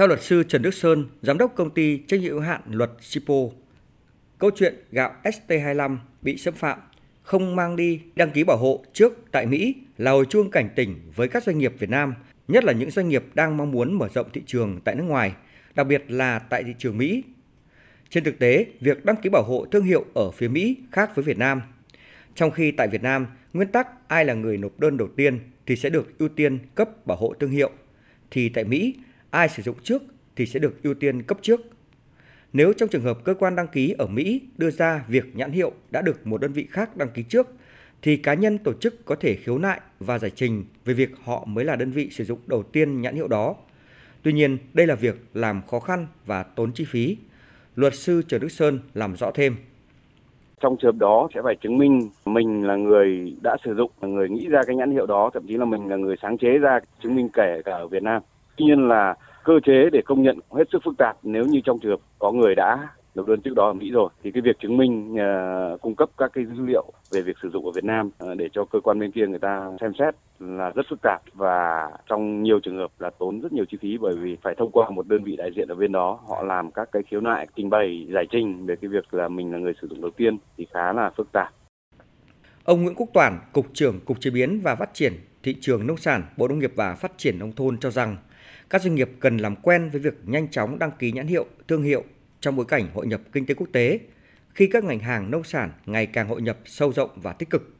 Theo luật sư Trần Đức Sơn, giám đốc công ty trách nhiệm hữu hạn luật Sipo, câu chuyện gạo ST25 bị xâm phạm không mang đi đăng ký bảo hộ trước tại Mỹ là hồi chuông cảnh tỉnh với các doanh nghiệp Việt Nam, nhất là những doanh nghiệp đang mong muốn mở rộng thị trường tại nước ngoài, đặc biệt là tại thị trường Mỹ. Trên thực tế, việc đăng ký bảo hộ thương hiệu ở phía Mỹ khác với Việt Nam. Trong khi tại Việt Nam, nguyên tắc ai là người nộp đơn đầu tiên thì sẽ được ưu tiên cấp bảo hộ thương hiệu, thì tại Mỹ, ai sử dụng trước thì sẽ được ưu tiên cấp trước nếu trong trường hợp cơ quan đăng ký ở Mỹ đưa ra việc nhãn hiệu đã được một đơn vị khác đăng ký trước, thì cá nhân tổ chức có thể khiếu nại và giải trình về việc họ mới là đơn vị sử dụng đầu tiên nhãn hiệu đó. Tuy nhiên, đây là việc làm khó khăn và tốn chi phí. Luật sư Trần Đức Sơn làm rõ thêm. Trong trường hợp đó sẽ phải chứng minh mình là người đã sử dụng, là người nghĩ ra cái nhãn hiệu đó, thậm chí là mình là người sáng chế ra, chứng minh kể cả ở Việt Nam. Tuy nhiên là cơ chế để công nhận hết sức phức tạp nếu như trong trường hợp có người đã nộp đơn trước đó ở Mỹ rồi thì cái việc chứng minh uh, cung cấp các cái dữ liệu về việc sử dụng ở Việt Nam uh, để cho cơ quan bên kia người ta xem xét là rất phức tạp và trong nhiều trường hợp là tốn rất nhiều chi phí bởi vì phải thông qua một đơn vị đại diện ở bên đó họ làm các cái khiếu nại trình bày giải trình về cái việc là mình là người sử dụng đầu tiên thì khá là phức tạp. Ông Nguyễn Quốc Toản, Cục trưởng Cục Chế biến và Phát triển Thị trường Nông sản, Bộ Nông nghiệp và Phát triển Nông thôn cho rằng các doanh nghiệp cần làm quen với việc nhanh chóng đăng ký nhãn hiệu, thương hiệu trong bối cảnh hội nhập kinh tế quốc tế, khi các ngành hàng nông sản ngày càng hội nhập sâu rộng và tích cực.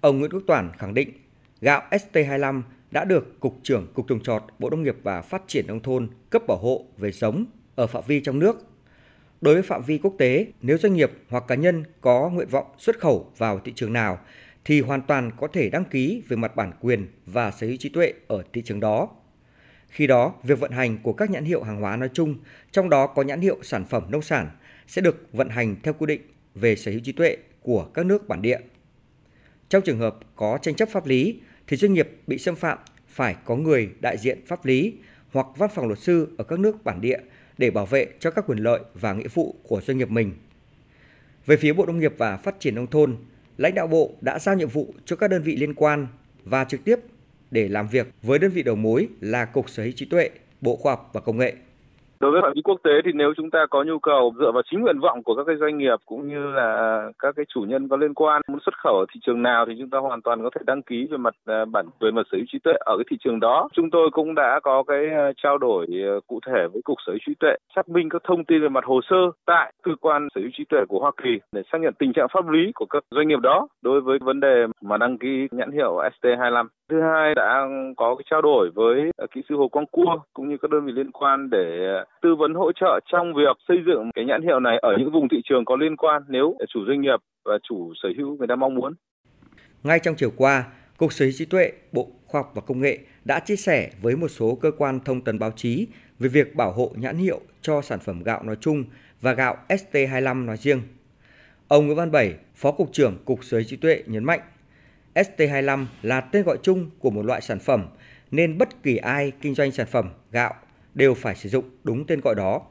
Ông Nguyễn Quốc Toản khẳng định, gạo ST25 đã được Cục trưởng Cục trồng trọt Bộ Nông nghiệp và Phát triển Nông thôn cấp bảo hộ về giống ở phạm vi trong nước. Đối với phạm vi quốc tế, nếu doanh nghiệp hoặc cá nhân có nguyện vọng xuất khẩu vào thị trường nào, thì hoàn toàn có thể đăng ký về mặt bản quyền và sở hữu trí tuệ ở thị trường đó khi đó, việc vận hành của các nhãn hiệu hàng hóa nói chung, trong đó có nhãn hiệu sản phẩm nông sản, sẽ được vận hành theo quy định về sở hữu trí tuệ của các nước bản địa. Trong trường hợp có tranh chấp pháp lý thì doanh nghiệp bị xâm phạm phải có người đại diện pháp lý hoặc văn phòng luật sư ở các nước bản địa để bảo vệ cho các quyền lợi và nghĩa vụ của doanh nghiệp mình. Về phía Bộ Nông nghiệp và Phát triển Nông thôn, lãnh đạo Bộ đã giao nhiệm vụ cho các đơn vị liên quan và trực tiếp để làm việc với đơn vị đầu mối là Cục Sở hữu trí tuệ, Bộ Khoa học và Công nghệ. Đối với phạm vi quốc tế thì nếu chúng ta có nhu cầu dựa vào chính nguyện vọng của các cái doanh nghiệp cũng như là các cái chủ nhân có liên quan muốn xuất khẩu ở thị trường nào thì chúng ta hoàn toàn có thể đăng ký về mặt à, bản về mặt sở hữu trí tuệ ở cái thị trường đó. Chúng tôi cũng đã có cái à, trao đổi à, cụ thể với cục sở hữu trí tuệ xác minh các thông tin về mặt hồ sơ tại cơ quan sở hữu trí tuệ của Hoa Kỳ để xác nhận tình trạng pháp lý của các doanh nghiệp đó đối với vấn đề mà đăng ký nhãn hiệu ST25. Thứ hai đã có cái trao đổi với ờ, kỹ sư Hồ Quang Cua cũng như các đơn vị liên quan để ờ, tư vấn hỗ trợ trong việc xây dựng cái nhãn hiệu này ở những vùng thị trường có liên quan nếu chủ doanh nghiệp và chủ sở hữu người ta mong muốn. Ngay trong chiều qua, Cục Sở hữu trí tuệ, Bộ Khoa học và Công nghệ đã chia sẻ với một số cơ quan thông tấn báo chí về việc bảo hộ nhãn hiệu cho sản phẩm gạo nói chung và gạo ST25 nói riêng. Ông Nguyễn Văn Bảy, Phó Cục trưởng Cục Sở hữu trí tuệ nhấn mạnh, ST25 là tên gọi chung của một loại sản phẩm, nên bất kỳ ai kinh doanh sản phẩm, gạo đều phải sử dụng đúng tên gọi đó.